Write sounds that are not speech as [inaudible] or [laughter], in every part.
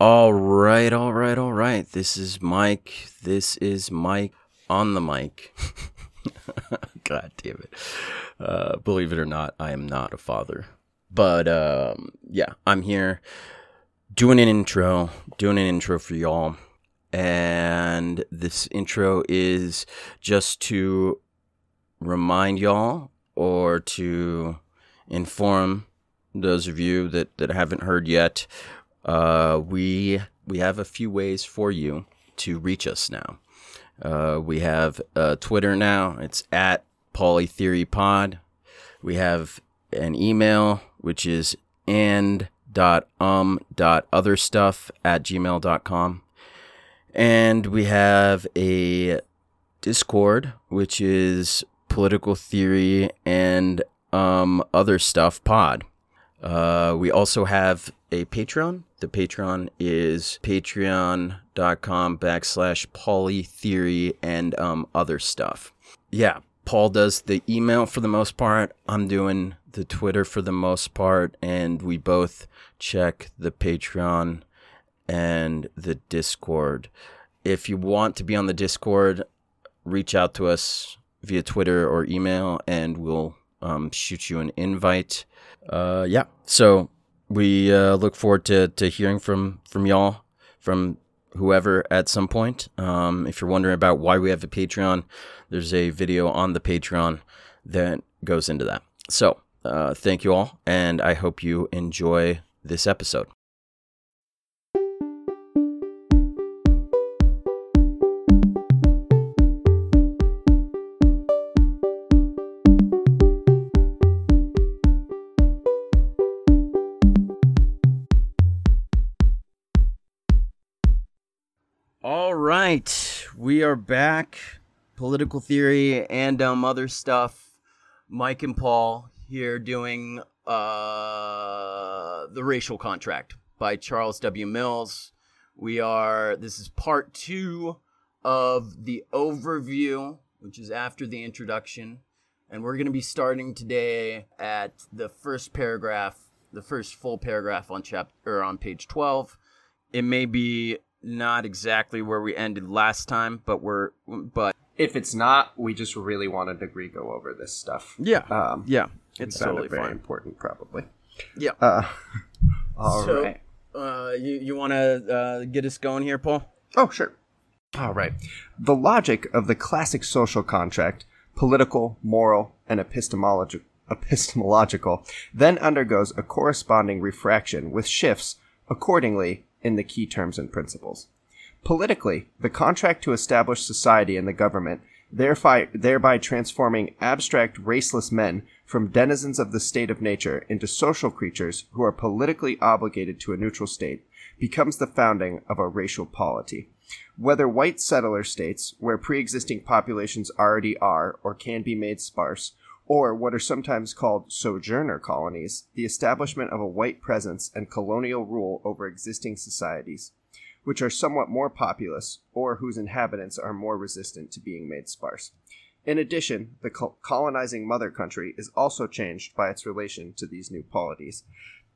All right, all right, all right. This is Mike. This is Mike on the mic. [laughs] God damn it. Uh, believe it or not, I am not a father. But um, yeah, I'm here doing an intro, doing an intro for y'all. And this intro is just to remind y'all or to inform those of you that, that haven't heard yet uh, we we have a few ways for you to reach us now. Uh, we have uh, Twitter now. It's at polytheorypod. We have an email which is and dot um dot other stuff at gmail.com and we have a discord which is political theory and um other stuff pod uh, we also have a Patreon. The Patreon is patreon.com backslash polytheory and um, other stuff. Yeah, Paul does the email for the most part. I'm doing the Twitter for the most part. And we both check the Patreon and the Discord. If you want to be on the Discord, reach out to us via Twitter or email and we'll um, shoot you an invite uh, yeah. So we uh, look forward to, to hearing from from y'all, from whoever at some point. Um, if you're wondering about why we have a Patreon, there's a video on the Patreon that goes into that. So uh, thank you all, and I hope you enjoy this episode. Right, we are back. Political theory and um, other stuff. Mike and Paul here doing uh, the racial contract by Charles W. Mills. We are. This is part two of the overview, which is after the introduction, and we're going to be starting today at the first paragraph, the first full paragraph on chapter or on page twelve. It may be not exactly where we ended last time, but we're but if it's not, we just really wanted to re go over this stuff. Yeah, um, yeah, it's totally very fine. important, probably. Yeah. Uh, [laughs] all so, right. Uh, you you want to uh, get us going here, Paul? Oh, sure. All right. The logic of the classic social contract, political, moral, and epistemological, epistemological, then undergoes a corresponding refraction with shifts accordingly in the key terms and principles. Politically, the contract to establish society and the government, thereby, thereby transforming abstract raceless men from denizens of the state of nature into social creatures who are politically obligated to a neutral state, becomes the founding of a racial polity. Whether white settler states, where pre existing populations already are or can be made sparse, or what are sometimes called sojourner colonies, the establishment of a white presence and colonial rule over existing societies, which are somewhat more populous or whose inhabitants are more resistant to being made sparse. In addition, the colonizing mother country is also changed by its relation to these new polities,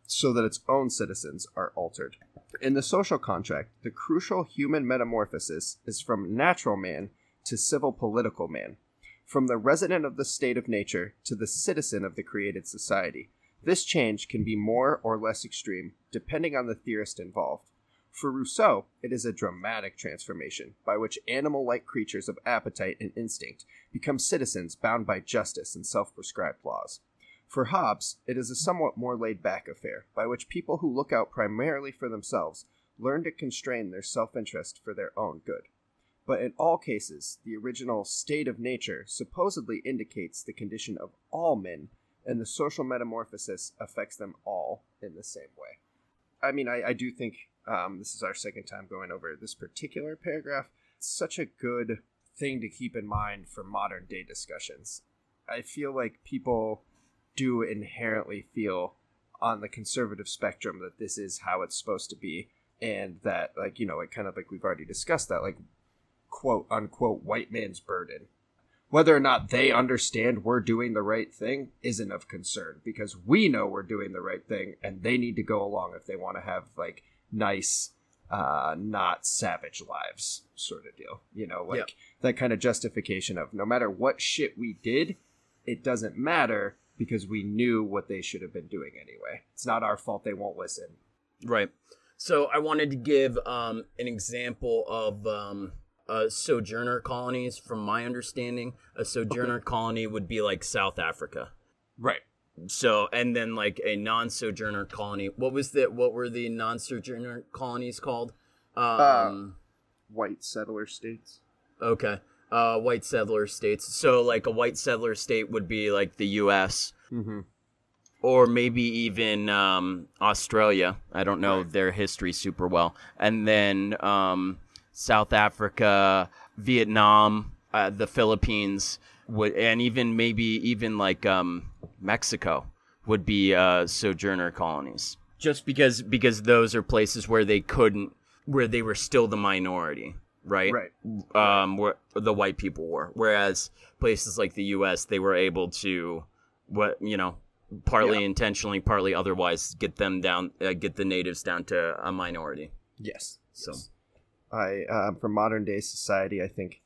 so that its own citizens are altered. In the social contract, the crucial human metamorphosis is from natural man to civil political man, from the resident of the state of nature to the citizen of the created society. This change can be more or less extreme, depending on the theorist involved. For Rousseau, it is a dramatic transformation by which animal like creatures of appetite and instinct become citizens bound by justice and self prescribed laws. For Hobbes, it is a somewhat more laid back affair by which people who look out primarily for themselves learn to constrain their self interest for their own good but in all cases, the original state of nature supposedly indicates the condition of all men, and the social metamorphosis affects them all in the same way. I mean, I, I do think um, this is our second time going over this particular paragraph. It's such a good thing to keep in mind for modern day discussions. I feel like people do inherently feel on the conservative spectrum that this is how it's supposed to be and that like you know like kind of like we've already discussed that like quote unquote white man's burden. Whether or not they understand we're doing the right thing isn't of concern because we know we're doing the right thing and they need to go along if they want to have like nice uh, not savage lives, sort of deal. You know, like Yep. that kind of justification of no matter what shit we did, it doesn't matter because we knew what they should have been doing anyway. It's not our fault they won't listen. Right. So I wanted to give um, an example of um, uh, sojourner colonies. From my understanding, a sojourner colony would be like South Africa. Right. So and then like a non-sojourner colony. What was the what were the non-sojourner colonies called? Um, White settler states. okay. Uh, white settler states. So like a white settler state would be like the U.S. Mm-hmm. or maybe even um, Australia. I don't know their history super well. And then um, South Africa, Vietnam, uh, the Philippines, would, and even maybe even like um, Mexico would be uh, sojourner colonies. Just because because those are places where they couldn't, where they were still the minority, right? Right. um, where the white people were. Whereas places like the U.S., they were able to, what you know, partly Yeah. intentionally, partly otherwise, get them down, uh, get the natives down to a minority. Yes. So I, um, for modern day society, I think,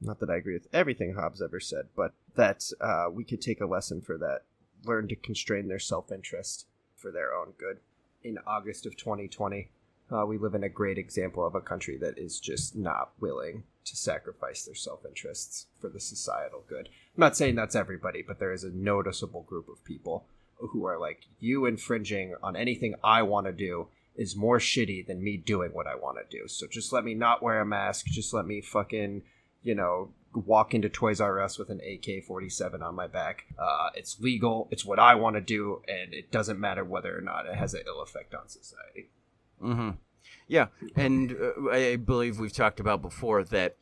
not that I agree with everything Hobbes ever said, but that uh, we could take a lesson for that. Learn to constrain their self interest for their own good. In August of 2020, uh, we live in a great example of a country that is just not willing to sacrifice their self interests for the societal good. I'm not saying that's everybody, but there is a noticeable group of people who are like, you infringing on anything I want to do is more shitty than me doing what I want to do. So just let me not wear a mask. Just let me fucking, you know, walk into Toys R Us with an AK 47 on my back. Uh, it's legal. It's what I want to do. And it doesn't matter whether or not it has an ill effect on society. hmm Yeah, and uh, I believe we've talked about before that.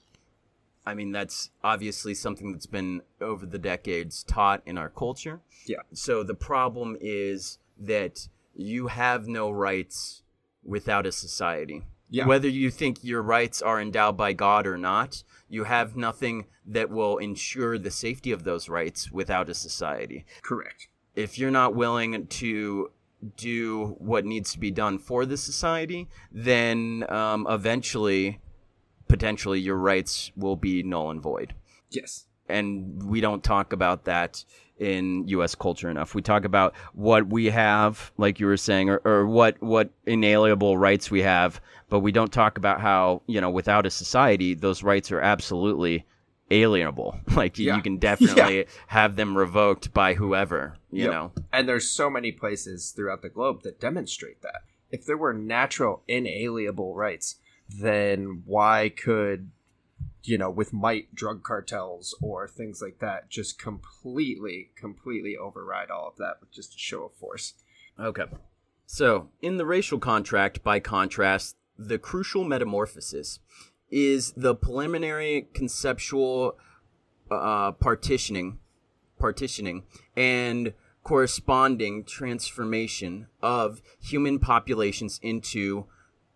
I mean, that's obviously something that's been over the decades taught in our culture. Yeah. So the problem is that you have no rights without a society. Yeah. Whether you think your rights are endowed by God or not, you have nothing that will ensure the safety of those rights without a society Correct. if you're not willing to do what needs to be done for the society, then um, eventually, potentially, your rights will be null and void. Yes. And we don't talk about that in U.S. culture enough. We talk about what we have, like you were saying, or, or what what inalienable rights we have, but we don't talk about how you know without a society, those rights are absolutely alienable. [laughs] Like Yeah. you can [laughs] definitely have them revoked by whoever. You Yep. know. And there's so many places throughout the globe that demonstrate that. If there were natural, inalienable rights, then why could, you know, with might drug cartels or things like that just completely, completely override all of that with just a show of force? Okay. So, in the racial contract, by contrast, the crucial metamorphosis is the preliminary conceptual uh, partitioning, partitioning, and corresponding transformation of human populations into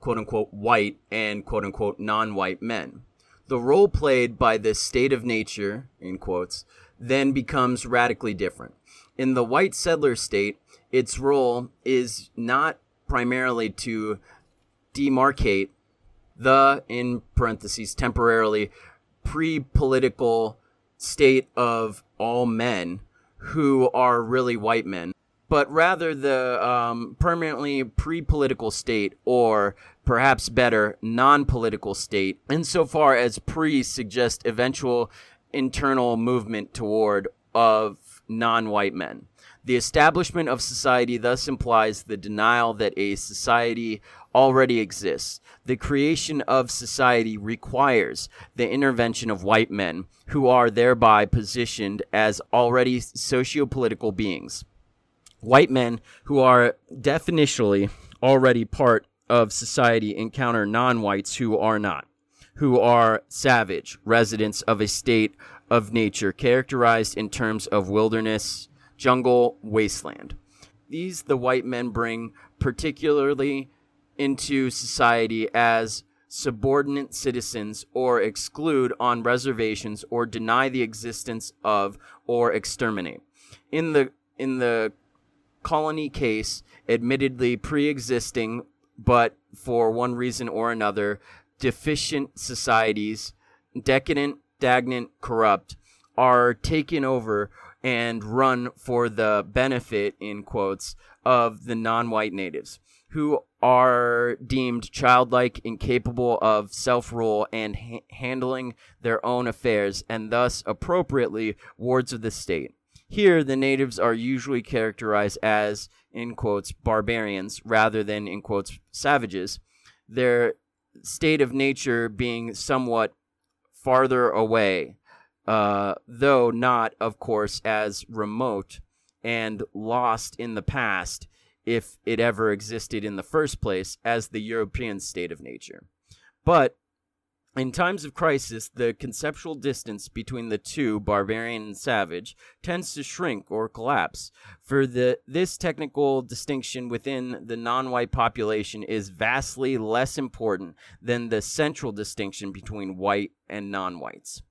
quote unquote white and quote unquote non white men. The role played by this state of nature, in quotes, then becomes radically different. In the white settler state, its role is not primarily to demarcate the, in parentheses, temporarily pre political state of all men who are really white men, but rather the um, permanently pre political state, or perhaps better, non political state, insofar as pre suggest eventual internal movement toward of non white men. The establishment of society thus implies the denial that a society already exists. The creation of society requires the intervention of white men, who are thereby positioned as already sociopolitical beings. White men who are definitionally already part of society encounter non whites who are not, who are savage, residents of a state of nature characterized in terms of wilderness, jungle, wasteland. These the white men bring particularly into society as subordinate citizens or exclude on reservations or deny the existence of or exterminate. In the in the colony case, admittedly pre-existing but for one reason or another, deficient societies, decadent, stagnant, corrupt, are taken over and run for the benefit, in quotes, of the non white natives who are deemed childlike, incapable of self rule and ha- handling their own affairs, and thus appropriately wards of the state. Here, the natives are usually characterized as, in quotes, barbarians rather than, in quotes, savages, their state of nature being somewhat farther away, uh, though not, of course, as remote and lost in the past if it ever existed in the first place as the European state of nature. But in times of crisis, the conceptual distance between the two, barbarian and savage, tends to shrink or collapse. For the this technical distinction within the non-white population is vastly less important than the central distinction between white and non-whites.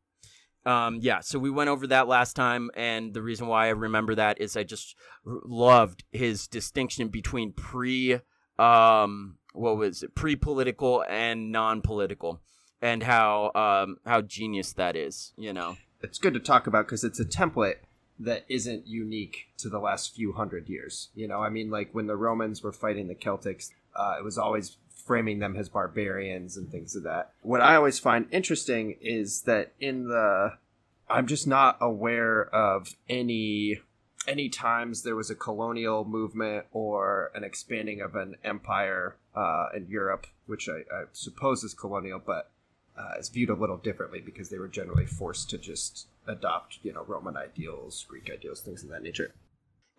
Um, yeah, so we went over that last time, and the reason why I remember that is I just loved his distinction between pre, um, what was it, pre-political and non-political, and how um, how genius that is. You know, It's good to talk about because it's a template that isn't unique to the last few hundred years. You know, I mean, like when the Romans were fighting the Celtics, uh, it was always framing them as barbarians and things of that. What I always find interesting is that in the I'm just not aware of any any times there was a colonial movement or an expanding of an empire uh, in Europe, which I, I suppose is colonial, but uh, is viewed a little differently because they were generally forced to just adopt, you know, Roman ideals, Greek ideals, things of that nature.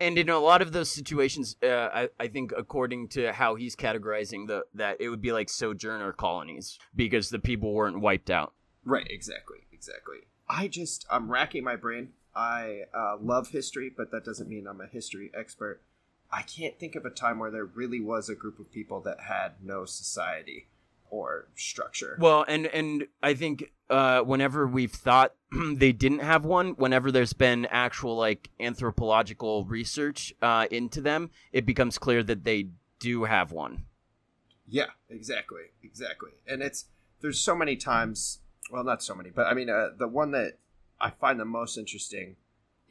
and in a lot of those situations, uh, I, I think according to how he's categorizing the that it would be like sojourner colonies because the people weren't wiped out. Right, exactly, exactly. I just I'm racking my brain. I uh, love history, but that doesn't mean I'm a history expert. I can't think of a time where there really was a group of people that had no society or structure. Well, and and I think uh, whenever we've thought [clears throat] they didn't have one, whenever there's been actual like anthropological research uh, into them, it becomes clear that they do have one. Yeah, exactly, exactly. And it's there's so many times. Well, not so many, but I mean, uh, the one that I find the most interesting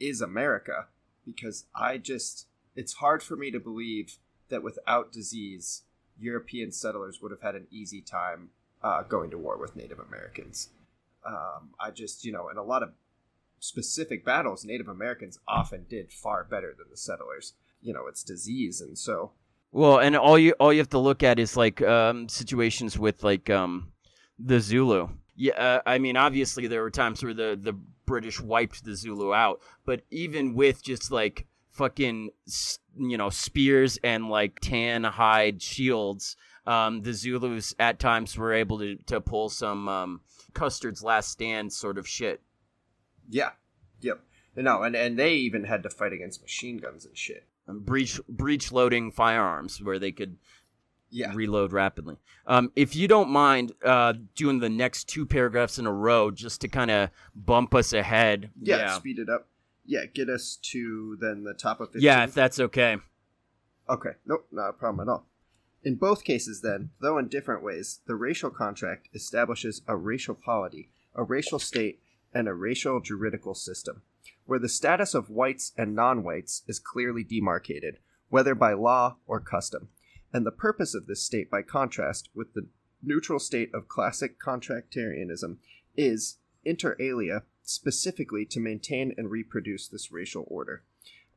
is America because I just it's hard for me to believe that without disease, European settlers would have had an easy time uh, going to war with Native Americans. Um, I just you know in a lot of specific battles, Native Americans often did far better than the settlers. You know, it's disease, and so Well, and all you all you have to look at is like um, situations with like um, the Zulu. Yeah, uh, I mean, obviously there were times where the the British wiped the Zulu out, but even with just like fucking you know spears and like tan hide shields, um, the Zulus at times were able to to pull some um, Custer's Last Stand sort of shit. Yeah. Yep. No, and and they even had to fight against machine guns and shit. Um, breach breach loading firearms where they could Yeah. reload rapidly. Um, if you don't mind uh, doing the next two paragraphs in a row just to kind of bump us ahead. yeah. yeah. Speed it up. Yeah. Get us to then the top of 15. Yeah, if that's okay. Okay. Nope. Not a problem at all. In both cases, then, though in different ways, the racial contract establishes a racial polity, a racial state, and a racial juridical system, where the status of whites and non whites is clearly demarcated, whether by law or custom. And the purpose of this state, by contrast with the neutral state of classic contractarianism, is, inter alia, specifically to maintain and reproduce this racial order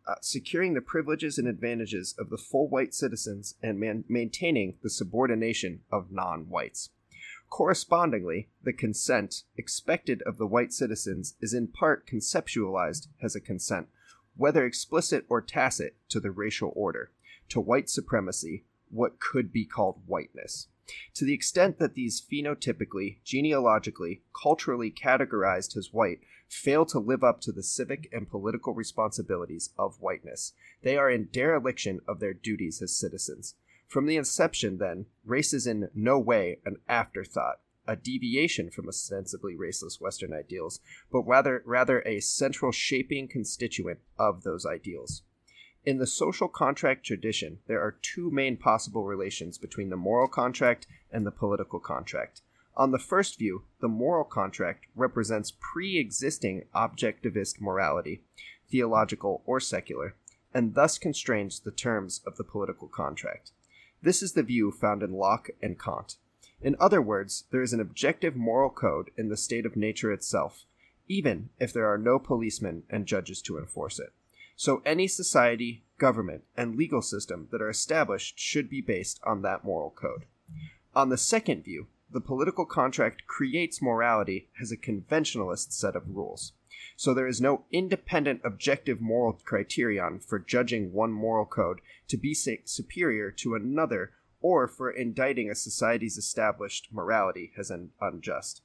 uh, securing the privileges and advantages of the full white citizens and man- maintaining the subordination of non whites. Correspondingly, the consent expected of the white citizens is in part conceptualized as a consent, whether explicit or tacit, to the racial order, to white supremacy, what could be called whiteness. To the extent that these phenotypically, genealogically, culturally categorized as white fail to live up to the civic and political responsibilities of whiteness, they are in dereliction of their duties as citizens. From the inception, then, race is in no way an afterthought, a deviation from ostensibly raceless Western ideals, but rather rather a central shaping constituent of those ideals. In the social contract tradition, there are two main possible relations between the moral contract and the political contract. On the first view, the moral contract represents pre existing objectivist morality, theological or secular, and thus constrains the terms of the political contract. This is the view found in Locke and Kant. In other words, there is an objective moral code in the state of nature itself, even if there are no policemen and judges to enforce it. So any society, government, and legal system that are established should be based on that moral code. On the second view, the political contract creates morality as a conventionalist set of rules. So there is no independent objective moral criterion for judging one moral code to be superior to another or for indicting a society's established morality as un- unjust.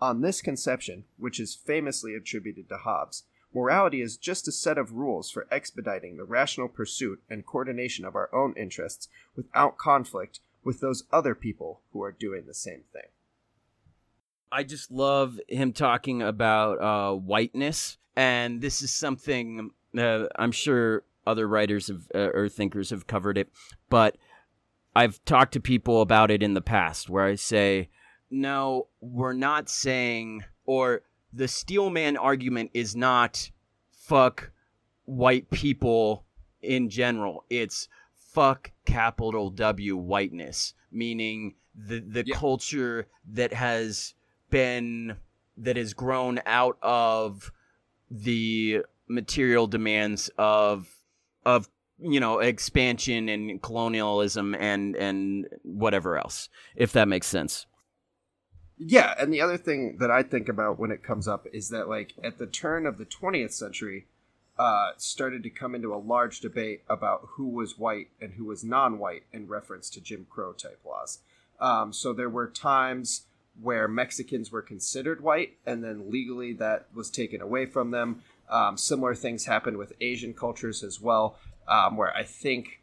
On this conception, which is famously attributed to Hobbes, morality is just a set of rules for expediting the rational pursuit and coordination of our own interests without conflict with those other people who are doing the same thing. I just love him talking about uh, whiteness, and this is something uh, I'm sure other writers have, uh, or thinkers have covered it, but I've talked to people about it in the past where I say, no, we're not saying, or the Steelman argument is not fuck white people in general. It's fuck capital W whiteness, meaning the the yeah. culture that has been that has grown out of the material demands of of you know expansion and colonialism and and whatever else if that makes sense yeah and the other thing that i think about when it comes up is that like at the turn of the 20th century uh, started to come into a large debate about who was white and who was non-white in reference to jim crow type laws um, so there were times where Mexicans were considered white, and then legally that was taken away from them. Um, similar things happened with Asian cultures as well, um, where I think,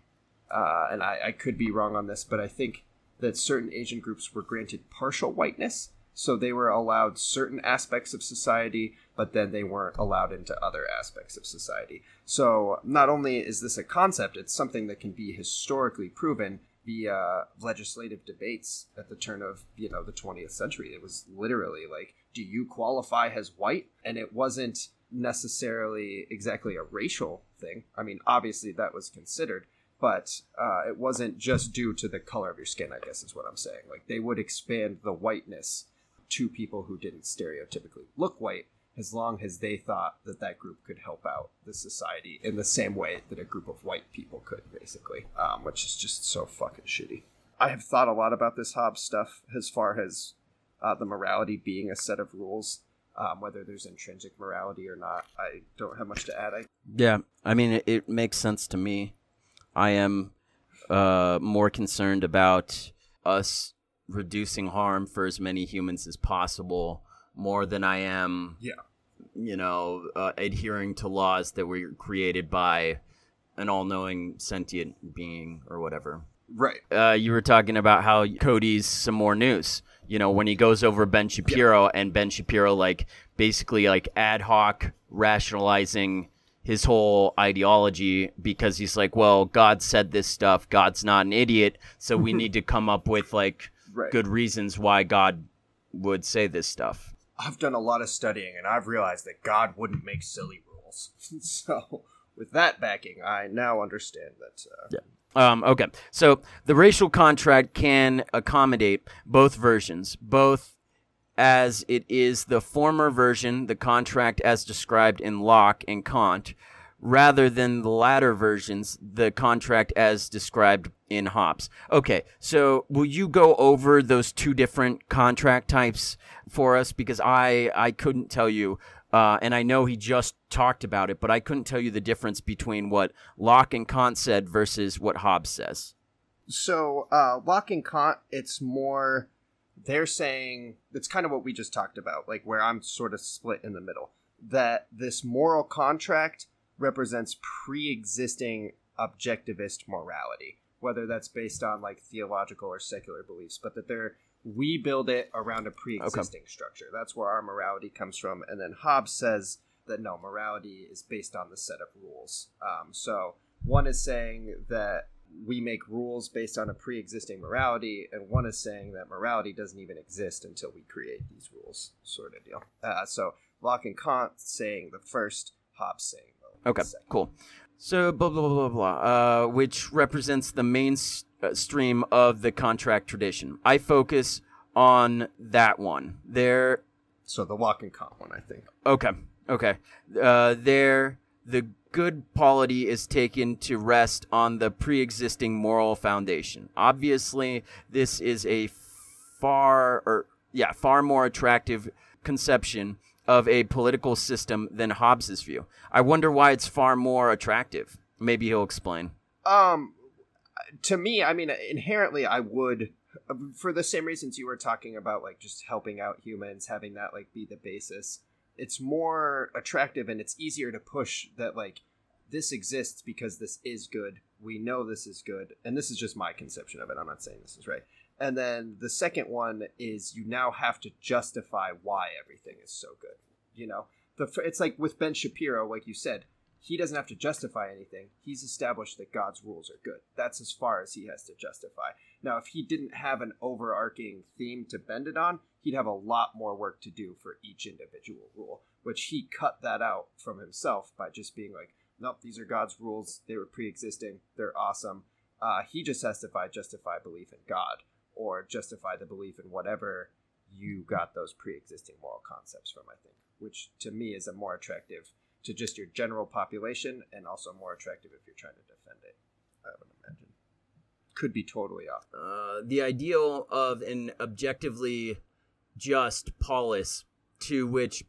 uh, and I, I, could be wrong on this, but I think that certain Asian groups were granted partial whiteness. So they were allowed certain aspects of society, but then they weren't allowed into other aspects of society. So not only is this a concept, it's something that can be historically proven via legislative debates at the turn of you know the 20th century it was literally like do you qualify as white and it wasn't necessarily exactly a racial thing i mean obviously that was considered but uh, it wasn't just due to the color of your skin i guess is what i'm saying like they would expand the whiteness to people who didn't stereotypically look white as long as they thought that that group could help out the society in the same way that a group of white people could, basically, um, which is just so fucking shitty. I have thought a lot about this Hobbes stuff as far as uh, the morality being a set of rules. Um, whether there's intrinsic morality or not, I don't have much to add. I... Yeah, I mean, it, it makes sense to me. I am uh, more concerned about us reducing harm for as many humans as possible more than I am, yeah, you know, uh, adhering to laws that were created by an all-knowing sentient being or whatever. Right. Uh, you were talking about how Cody's some more news. You know, when he goes over Ben Shapiro yeah. and Ben Shapiro, like basically like ad hoc rationalizing his whole ideology because he's like, well, God said this stuff. God's not an idiot, so we [laughs] need to come up with like right. good reasons why God would say this stuff. I've done a lot of studying and I've realized that God wouldn't make silly rules. [laughs] so, with that backing, I now understand that. Uh, yeah. Um, okay. So, the racial contract can accommodate both versions, both as it is the former version, the contract as described in Locke and Kant, rather than the latter versions, the contract as described in Hobbes. Okay, so will you go over those two different contract types for us? Because I I couldn't tell you, uh, and I know he just talked about it, but I couldn't tell you the difference between what Locke and Kant said versus what Hobbes says. So uh, Locke and Kant, it's more they're saying it's kind of what we just talked about, like where I'm sort of split in the middle. That this moral contract represents pre-existing objectivist morality, whether that's based on like theological or secular beliefs, but that they're we build it around a pre-existing okay. structure. That's where our morality comes from. And then Hobbes says that no, morality is based on the set of rules. Um, so one is saying that we make rules based on a pre-existing morality, and one is saying that morality doesn't even exist until we create these rules, sort of deal. Uh, so Locke and Kant saying the first, Hobbes saying the Okay, second. cool. So blah blah blah blah blah, uh, which represents the mainstream of the contract tradition. I focus on that one. There, So the Locke and Kant one, I think. okay, okay. Uh, there, the good polity is taken to rest on the pre-existing moral foundation. Obviously, this is a far or yeah, far more attractive conception of a political system than Hobbes's view. I wonder why it's far more attractive. Maybe he'll explain. Um, to me, I mean, inherently, I would, for the same reasons you were talking about, like just helping out humans, having that like be the basis. It's more attractive and it's easier to push that like this exists because this is good. We know this is good, and this is just my conception of it. I'm not saying this is right. And then the second one is you now have to justify why everything is so good. You know, the it's like with Ben Shapiro, like you said, he doesn't have to justify anything. He's established that God's rules are good. That's as far as he has to justify. Now, if he didn't have an overarching theme to bend it on, he'd have a lot more work to do for each individual rule, which he cut that out from himself by just being like, nope, these are God's rules. They were pre existing. They're awesome. Uh, he just has to justify belief in God or justify the belief in whatever you got those pre existing moral concepts from, I think, which to me is a more attractive to just your general population and also more attractive if you're trying to defend it, I would imagine. Could be totally off. Uh, the ideal of an objectively just polis to which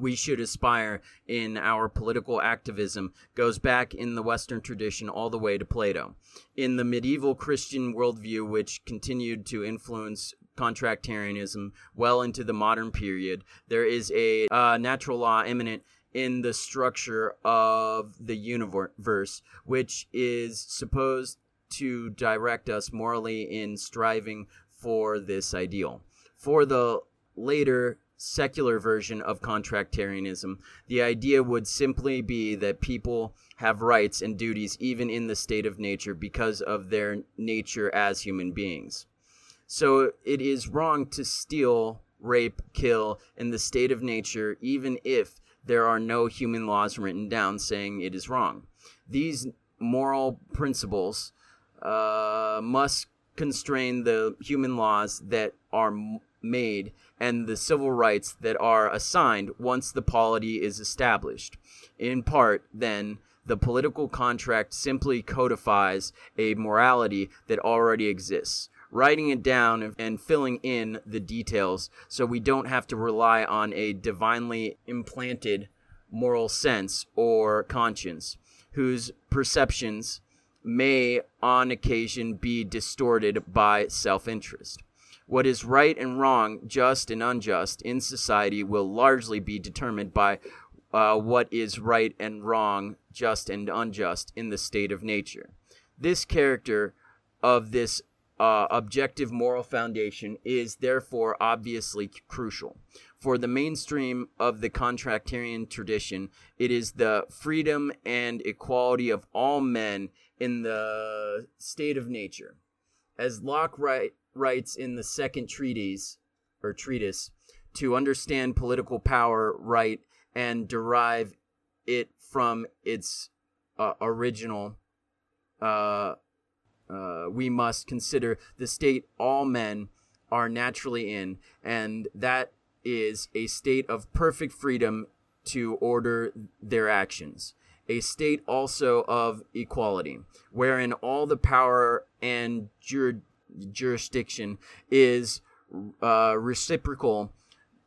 we should aspire in our political activism goes back in the Western tradition all the way to Plato. In the medieval Christian worldview, which continued to influence contractarianism well into the modern period, there is a uh, natural law immanent in the structure of the universe, which is supposed to direct us morally in striving for this ideal. For the later secular version of contractarianism, the idea would simply be that people have rights and duties even in the state of nature because of their nature as human beings. So it is wrong to steal, rape, kill in the state of nature, even if there are no human laws written down saying it is wrong. These moral principles uh, must constrain the human laws that are made and the civil rights that are assigned once the polity is established. In part, then, the political contract simply codifies a morality that already exists, writing it down and- filling in the details so we don't have to rely on a divinely implanted moral sense or conscience whose perceptions may on occasion be distorted by self interest. What is right and wrong, just and unjust in society will largely be determined by uh, what is right and wrong, just and unjust in the state of nature. This character of this uh, objective moral foundation is therefore obviously crucial. For the mainstream of the contractarian tradition, it is the freedom and equality of all men in the state of nature. As Locke write, writes in the second treatise, or treatise, to understand political power right and derive it from its uh, original, uh, uh, we must consider the state all men are naturally in, and that is a state of perfect freedom to order their actions. A state also of equality, wherein all the power and jur- jurisdiction is uh, reciprocal,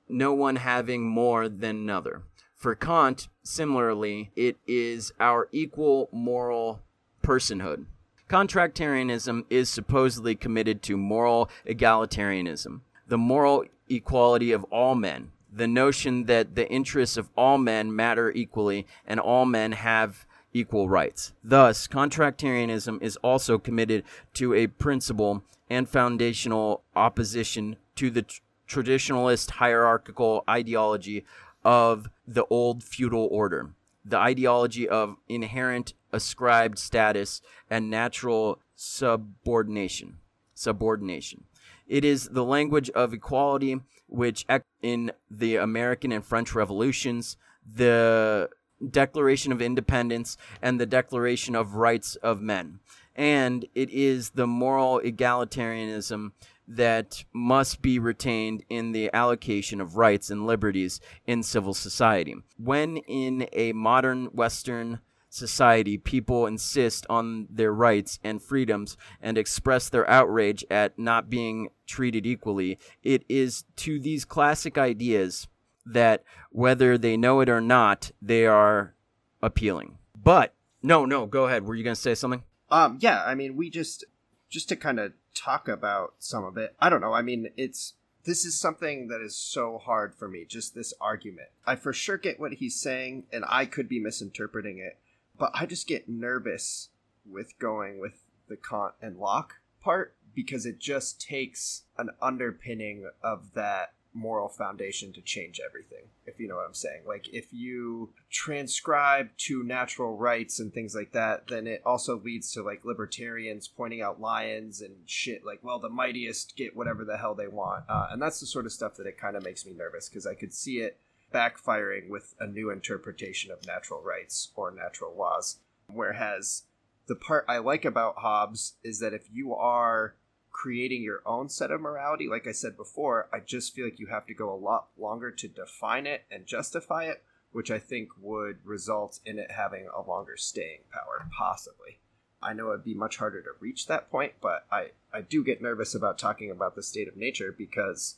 no one having more than another. For Kant, similarly, it is our equal moral personhood. Contractarianism is supposedly committed to moral egalitarianism, the moral equality of all men, the notion that the interests of all men matter equally and all men have equal rights. Thus, contractarianism is also committed to a principle and foundational opposition to the tr- traditionalist hierarchical ideology of the old feudal order, the ideology of inherent ascribed status and natural subordination. Subordination. It is the language of equality, which in the American and French revolutions, the Declaration of Independence, and the Declaration of Rights of Men. And it is the moral egalitarianism that must be retained in the allocation of rights and liberties in civil society. When in a modern Western society people insist on their rights and freedoms and express their outrage at not being treated equally, it is to these classic ideas that whether they know it or not, they are appealing. But no, no, go ahead. Were you going to say something? Um, yeah, I mean, we just just to kind of talk about some of it. I don't know. I mean, it's this is something that is so hard for me. Just this argument. I for sure get what he's saying, and I could be misinterpreting it, but I just get nervous with going with the Kant and Locke part because it just takes an underpinning of that moral foundation to change everything if you know what i'm saying. Like if you transcribe to natural rights and things like that then it also leads to like libertarians pointing out lions and shit like well the mightiest get whatever the hell they want. Uh, and that's the sort of stuff that it kind of makes me nervous because i could see it backfiring with a new interpretation of natural rights or natural laws. Whereas the part i like about hobbes is that if you are creating your own set of morality, like I said before, I just feel like you have to go a lot longer to define it and justify it, which I think would result in it having a longer staying power, possibly. I know it'd be much harder to reach that point, but I, I do get nervous about talking about the state of nature because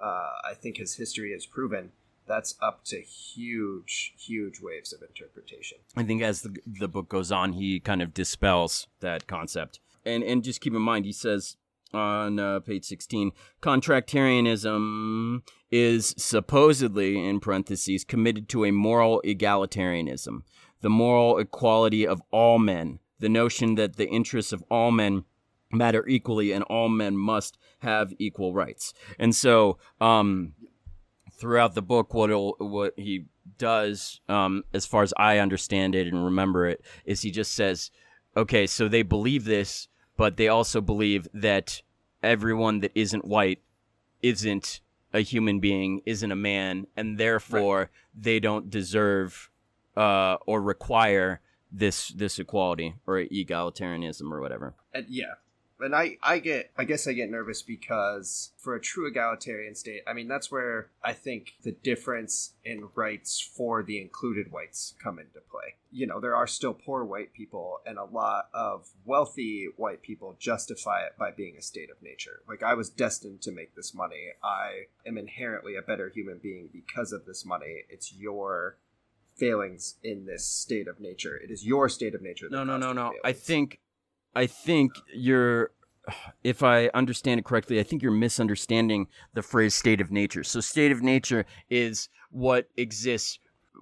uh, I think his history has proven that's up to huge, huge waves of interpretation. I think as the, the book goes on, he kind of dispels that concept. And, and just keep in mind, he says on uh, page 16 contractarianism is supposedly in parentheses committed to a moral egalitarianism. The moral equality of all men. The notion that the interests of all men matter equally and all men must have equal rights. And so um, throughout the book what what he does um, as far as i understand it and remember it is he just says okay so they believe this but they also believe that everyone that isn't white isn't a human being, isn't a man, and therefore right. they don't deserve uh, or require this this equality or egalitarianism or whatever. And yeah, and I, I get i guess i get nervous because for a true egalitarian state i mean that's where i think the difference in rights for the included whites come into play. You know there are still poor white people and a lot of wealthy white people justify it by being a state of nature. Like i was destined to make this money. I am inherently a better human being because of this money. It's your failings in this state of nature. It is your state of nature no no no no. I think I think you're if I understand it correctly, I think you're misunderstanding the phrase state of nature. So, state of nature is what exists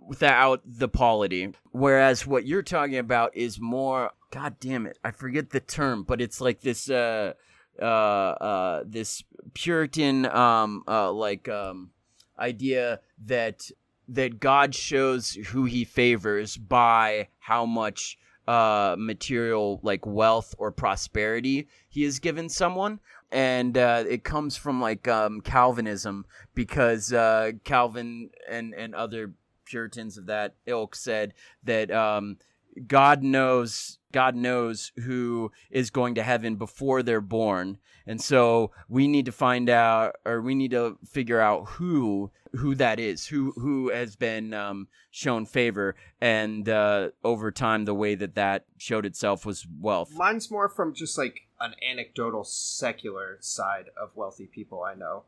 without the polity. Whereas what you're talking about is more, god damn it, I forget the term, but it's like this, uh, uh, uh, this Puritan, um, uh, like, um, idea that, that God shows who he favors by how much uh, material like wealth or prosperity he has given someone. And uh, it comes from like um, calvinism because uh, calvin and, and other puritans of that ilk said that um, god knows God knows who is going to heaven before they're born. And so we need to find out or we need to figure out who who that is, who who has been um, shown favor and uh, over time the way that that showed itself was wealth. Mine's more from just like an anecdotal secular side of wealthy people I know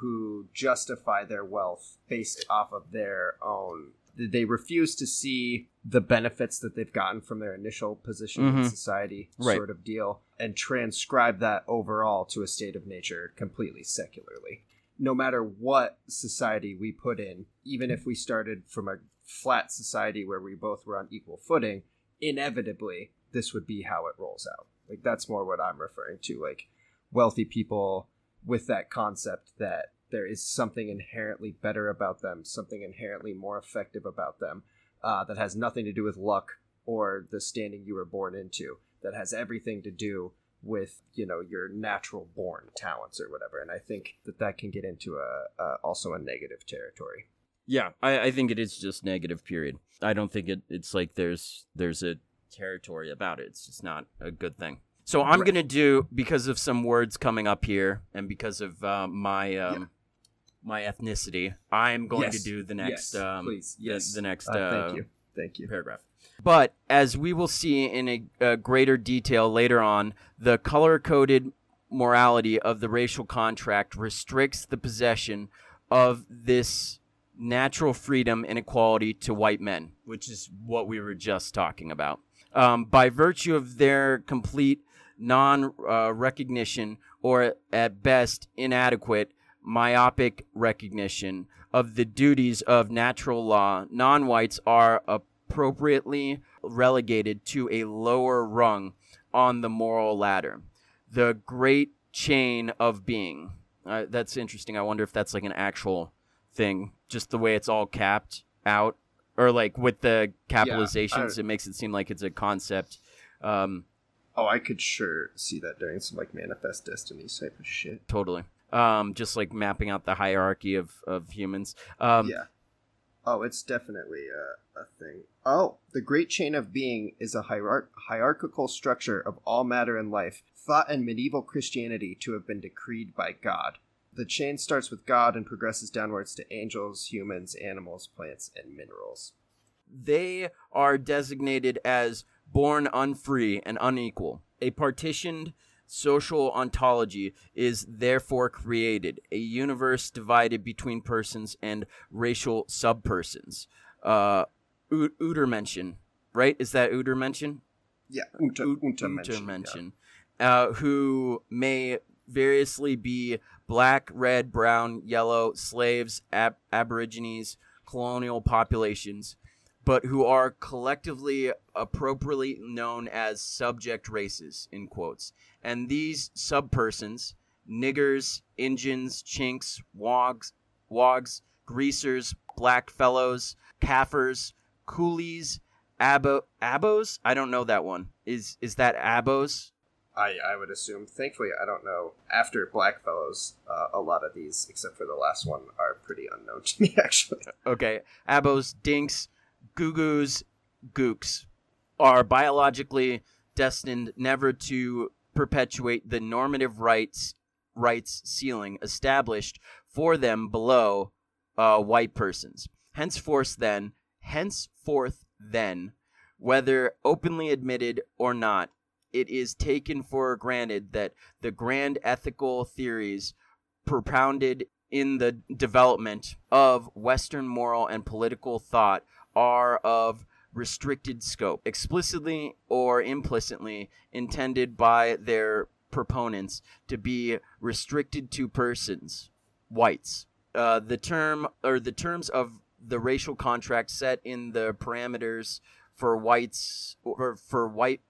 who justify their wealth based off of their own they refuse to see the benefits that they've gotten from their initial position mm-hmm. in society right. sort of deal and transcribe that overall to a state of nature completely secularly no matter what society we put in even if we started from a flat society where we both were on equal footing inevitably this would be how it rolls out like that's more what i'm referring to like wealthy people with that concept that there is something inherently better about them, something inherently more effective about them uh, that has nothing to do with luck or the standing you were born into that has everything to do with you know your natural born talents or whatever and i think that that can get into a, a also a negative territory Yeah, I, I think it is just negative. Period. I don't think it, it's like there's there's a territory about it. It's just not a good thing. So I'm Right. gonna do because of some words coming up here, and because of uh, my um, my ethnicity. I'm going Yes. to do the next Yes, um, please. the- Yes. the, next Uh, uh, thank you thank you paragraph. But as we will see in a, a greater detail later on, the color coded morality of the racial contract restricts the possession of this natural freedom and equality to white men, which is what we were just talking about. Um, by virtue of their complete non uh, recognition, or at best inadequate, myopic recognition of the duties of natural law, non whites are appropriately relegated to a lower rung on the moral ladder. The great chain of being. Uh, that's interesting. I wonder if that's like an actual thing, just the way it's all capped out, or like with the capitalizations, I- it makes it seem like it's a concept. Um, oh i could sure see that doing some like manifest destiny type of shit totally. Um, just like mapping out the hierarchy of, of humans. Um, yeah oh it's definitely a, a thing oh the great chain of being is a hierarch- hierarchical structure of all matter and life thought in medieval christianity to have been decreed by god the chain starts with god and progresses downwards to angels humans animals plants and minerals they are designated as born unfree and unequal. A partitioned social ontology is therefore created, a universe divided between persons and racial subpersons. Uh, U- right? Is that Udermenschen? yeah unter, U- untermenschen, Untermenschen, uh, who may variously be black, red, brown, yellow, slaves, ab- aborigines, colonial populations, but who are collectively appropriately known as subject races, in quotes. And these subpersons, niggers, Injuns, chinks, wogs, wogs, greasers, black fellows, coolies, abo abos. I don't know that one. Is is that abos? I, I would assume. Thankfully, I don't know. After Blackfellows, uh, a lot of these, except for the last one, are pretty unknown to me, [laughs] actually. Okay, abos, dinks, goo-goos, gooks are biologically destined never to perpetuate the normative rights rights ceiling established for them below uh, white persons. Henceforth, then, henceforth, then, whether openly admitted or not, it is taken for granted that the grand ethical theories propounded in the development of Western moral and political thought are of restricted scope, explicitly or implicitly intended by their proponents to be restricted to persons, whites. Uh, the term or the terms of the racial contract set in the parameters for whites or for white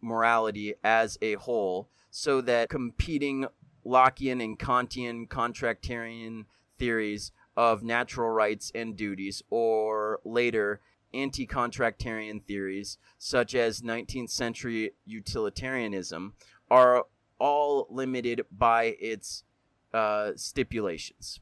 morality as a whole, so that competing Lockean and Kantian contractarian theories of natural rights and duties, or later anti contractarian theories, such as 19th century utilitarianism, are all limited by its uh, stipulations.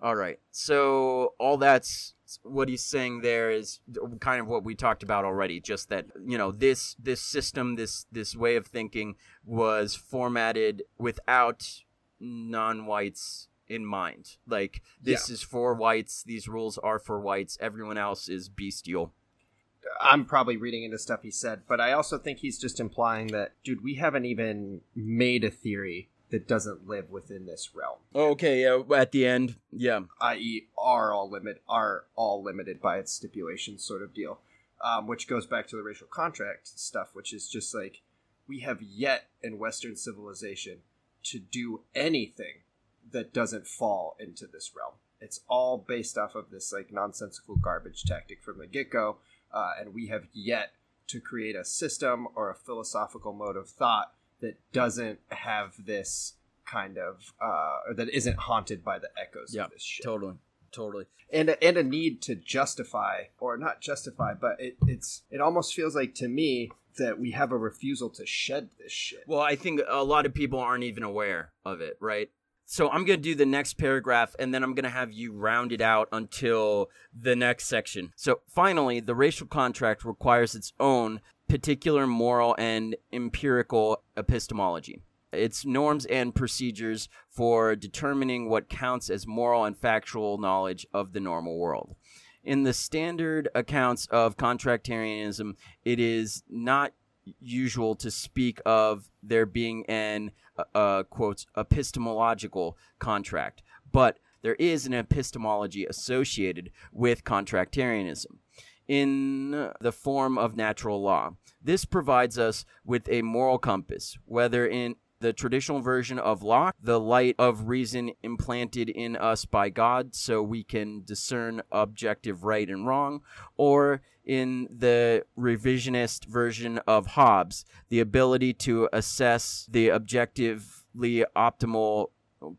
All right. So all that's what he's saying there is kind of what we talked about already. Just that you know this this system, this this way of thinking was formatted without non-whites in mind. Like this is for whites. These rules are for whites. Everyone else is bestial. I'm probably reading into stuff he said, but I also think he's just implying that, dude, we haven't even made a theory that doesn't live within this realm, Okay. Yeah. At the end. Yeah. i.e., are all limit are all limited by its stipulations, sort of deal. Um, which goes back to the racial contract stuff, which is just like we have yet in Western civilization to do anything that doesn't fall into this realm. It's all based off of this like nonsensical garbage tactic from the get go, uh, and we have yet to create a system or a philosophical mode of thought that doesn't have this kind of uh, or that isn't haunted by the echoes Yeah, of this shit. Totally. totally. and a, and a need to justify or not justify, but it, it's it almost feels like to me that we have a refusal to shed this shit. Well, I think a lot of people aren't even aware of it, right? So I'm going to do the next paragraph and then I'm going to have you round it out until the next section. So finally, the racial contract requires its own particular moral and empirical epistemology. Its norms and procedures for determining what counts as moral and factual knowledge of the normal world. In the standard accounts of contractarianism, it is not usual to speak of there being an uh, uh, quotes epistemological contract, but there is an epistemology associated with contractarianism in the form of natural law. This provides us with a moral compass, whether in the traditional version of Locke, the light of reason implanted in us by God so we can discern objective right and wrong, or in the revisionist version of Hobbes, the ability to assess the objectively optimal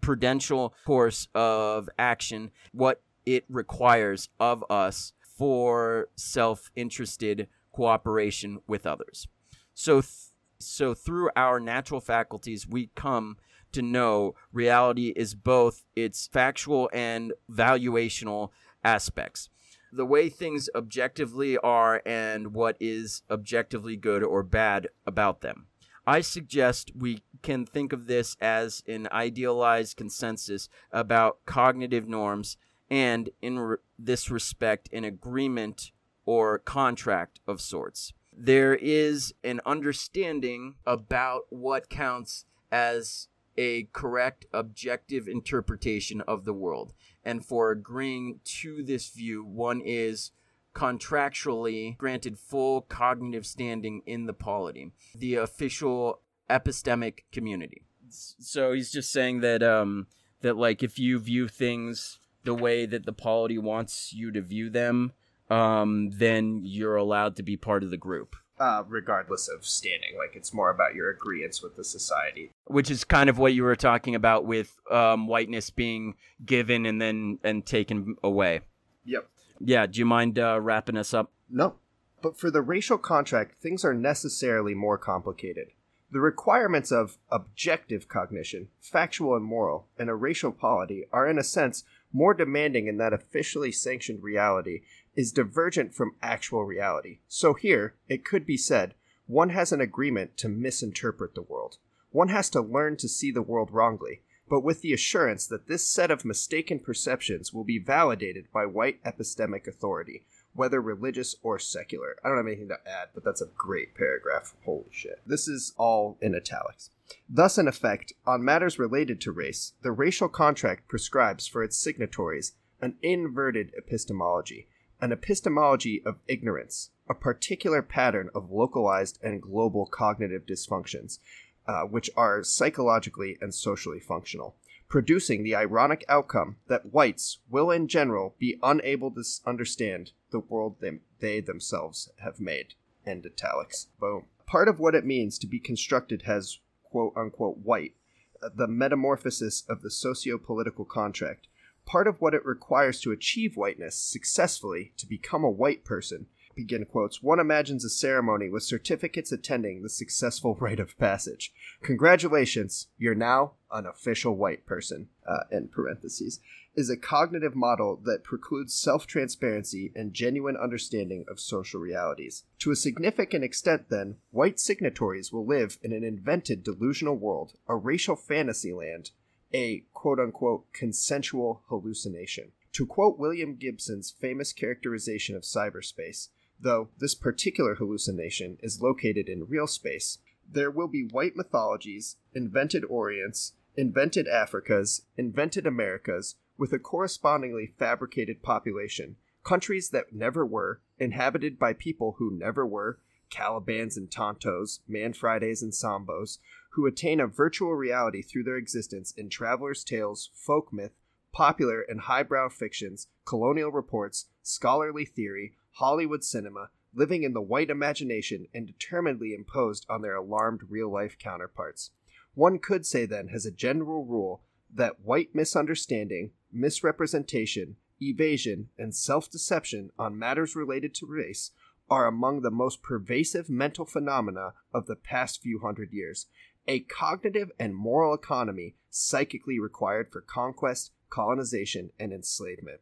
prudential course of action, what it requires of us for self-interested cooperation with others. So th- so through our natural faculties we come to know reality is both its factual and valuational aspects. The way things objectively are and what is objectively good or bad about them. I suggest we can think of this as an idealized consensus about cognitive norms and, in re- this respect, an agreement or contract of sorts. There is an understanding about what counts as a correct objective interpretation of the world. And for agreeing to this view, one is contractually granted full cognitive standing in the polity, the official epistemic community. So he's just saying that um that like if you view things the way that the polity wants you to view them, um then you're allowed to be part of the group. Uh, regardless of standing, like it's more about your agreements with the society. Which is kind of what you were talking about with um, whiteness being given and then and taken away. Yep. Yeah, do you mind uh, wrapping us up? No. But for the racial contract, things are necessarily more complicated. The requirements of objective cognition, factual and moral, and a racial polity are, in a sense, more demanding in that officially sanctioned reality is divergent from actual reality. So here, it could be said, one has an agreement to misinterpret the world. One has to learn to see the world wrongly, but with the assurance that this set of mistaken perceptions will be validated by white epistemic authority, whether religious or secular. I don't have anything to add, but that's a great paragraph. Holy shit. This is all in italics. Thus, in effect, on matters related to race, the racial contract prescribes for its signatories an inverted epistemology, an epistemology of ignorance, a particular pattern of localized and global cognitive dysfunctions, uh, which are psychologically and socially functional, producing the ironic outcome that whites will in general be unable to understand the world they, they themselves have made. End italics. Boom. Part of what it means to be constructed as quote unquote white, uh, the metamorphosis of the socio political contract, part of what it requires to achieve whiteness successfully to become a white person begin quotes one imagines a ceremony with certificates attending the successful [laughs] rite of passage. Congratulations you're now an official white person uh, in parentheses is a cognitive model that precludes self-transparency and genuine understanding of social realities. To a significant extent then white signatories will live in an invented delusional world a racial fantasy land a quote unquote consensual hallucination. To quote William Gibson's famous characterization of cyberspace, though this particular hallucination is located in real space, there will be white mythologies, invented Orients, invented Africas, invented Americas, with a correspondingly fabricated population, countries that never were, inhabited by people who never were, Calibans and Tontos, Man Fridays and Sambos, who attain a virtual reality through their existence in travelers' tales, folk myth, popular and highbrow fictions, colonial reports, scholarly theory, Hollywood cinema, living in the white imagination and determinedly imposed on their alarmed real life counterparts. One could say then, as a general rule, that white misunderstanding, misrepresentation, evasion, and self deception on matters related to race are among the most pervasive mental phenomena of the past few hundred years. A cognitive and moral economy psychically required for conquest, colonization, and enslavement.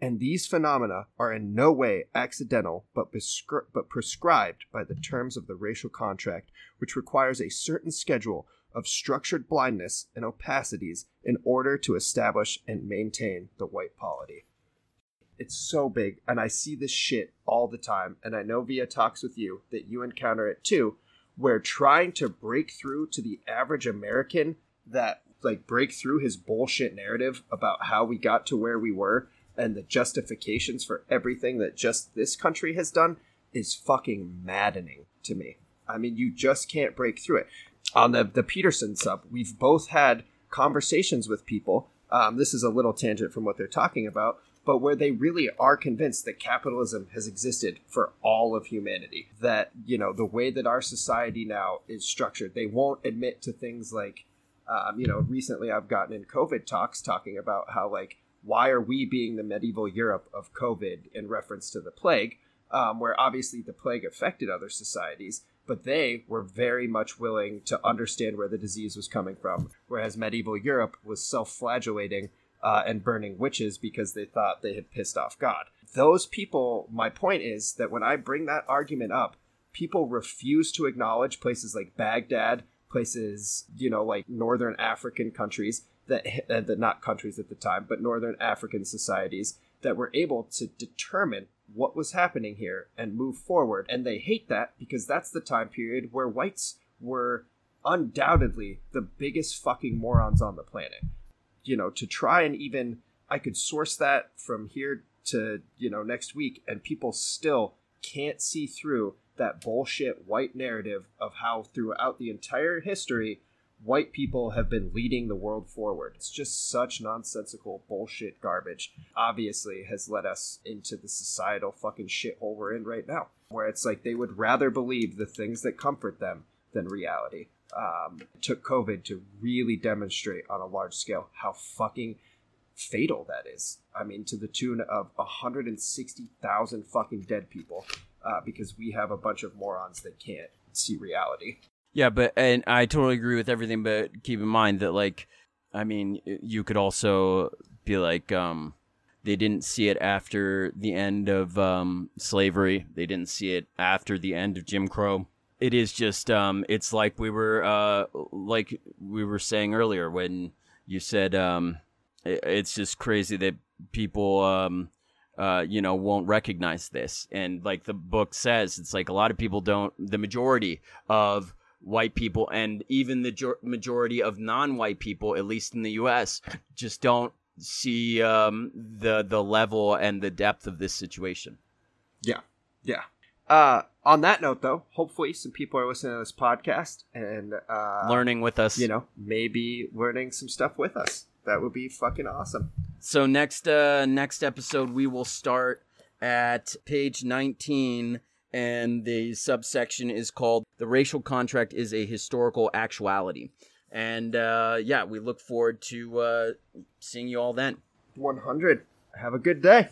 And these phenomena are in no way accidental, but, prescri- but prescribed by the terms of the racial contract, which requires a certain schedule of structured blindness and opacities in order to establish and maintain the white polity. It's so big, and I see this shit all the time, and I know via talks with you that you encounter it too, where trying to break through to the average American that like break through his bullshit narrative about how we got to where we were and the justifications for everything that just this country has done is fucking maddening to me. I mean, you just can't break through it. On the the Peterson sub, we've both had conversations with people. Um, this is a little tangent from what they're talking about, but where they really are convinced that capitalism has existed for all of humanity. That you know the way that our society now is structured, they won't admit to things like, um, you know, recently I've gotten in COVID talks talking about how like why are we being the medieval Europe of COVID in reference to the plague, um, where obviously the plague affected other societies, but they were very much willing to understand where the disease was coming from, whereas medieval Europe was self flagellating. Uh, and burning witches because they thought they had pissed off God. Those people, my point is that when I bring that argument up, people refuse to acknowledge places like Baghdad, places, you know, like northern African countries that, uh, that not countries at the time, but northern African societies that were able to determine what was happening here and move forward. And they hate that because that's the time period where whites were undoubtedly the biggest fucking morons on the planet. You know, to try and even, I could source that from here to, you know, next week, and people still can't see through that bullshit white narrative of how throughout the entire history white people have been leading the world forward. It's just such nonsensical bullshit garbage. Obviously, has led us into the societal fucking shithole we're in right now, where it's like they would rather believe the things that comfort them than reality. Um, took COVID to really demonstrate on a large scale how fucking fatal that is. I mean, to the tune of 160,000 fucking dead people uh, because we have a bunch of morons that can't see reality. Yeah, but and I totally agree with everything, but keep in mind that like I mean, you could also be like um they didn't see it after the end of um slavery. They didn't see it after the end of Jim Crow. It is just um it's like we were uh like we were saying earlier when you said um it, it's just crazy that people um uh, you know, won't recognize this. And like the book says, it's like a lot of people don't, the majority of white people and even the majority of non-white people, at least in the U.S., just don't see um, the the level and the depth of this situation. Yeah, yeah. Uh, on that note, though, hopefully some people are listening to this podcast and uh, learning with us. You know, maybe learning some stuff with us. That would be fucking awesome. So next uh, next episode, we will start at page nineteen and the subsection is called The Racial Contract is a Historical Actuality. And uh, yeah, we look forward to uh, seeing you all then. 100. Have a good day.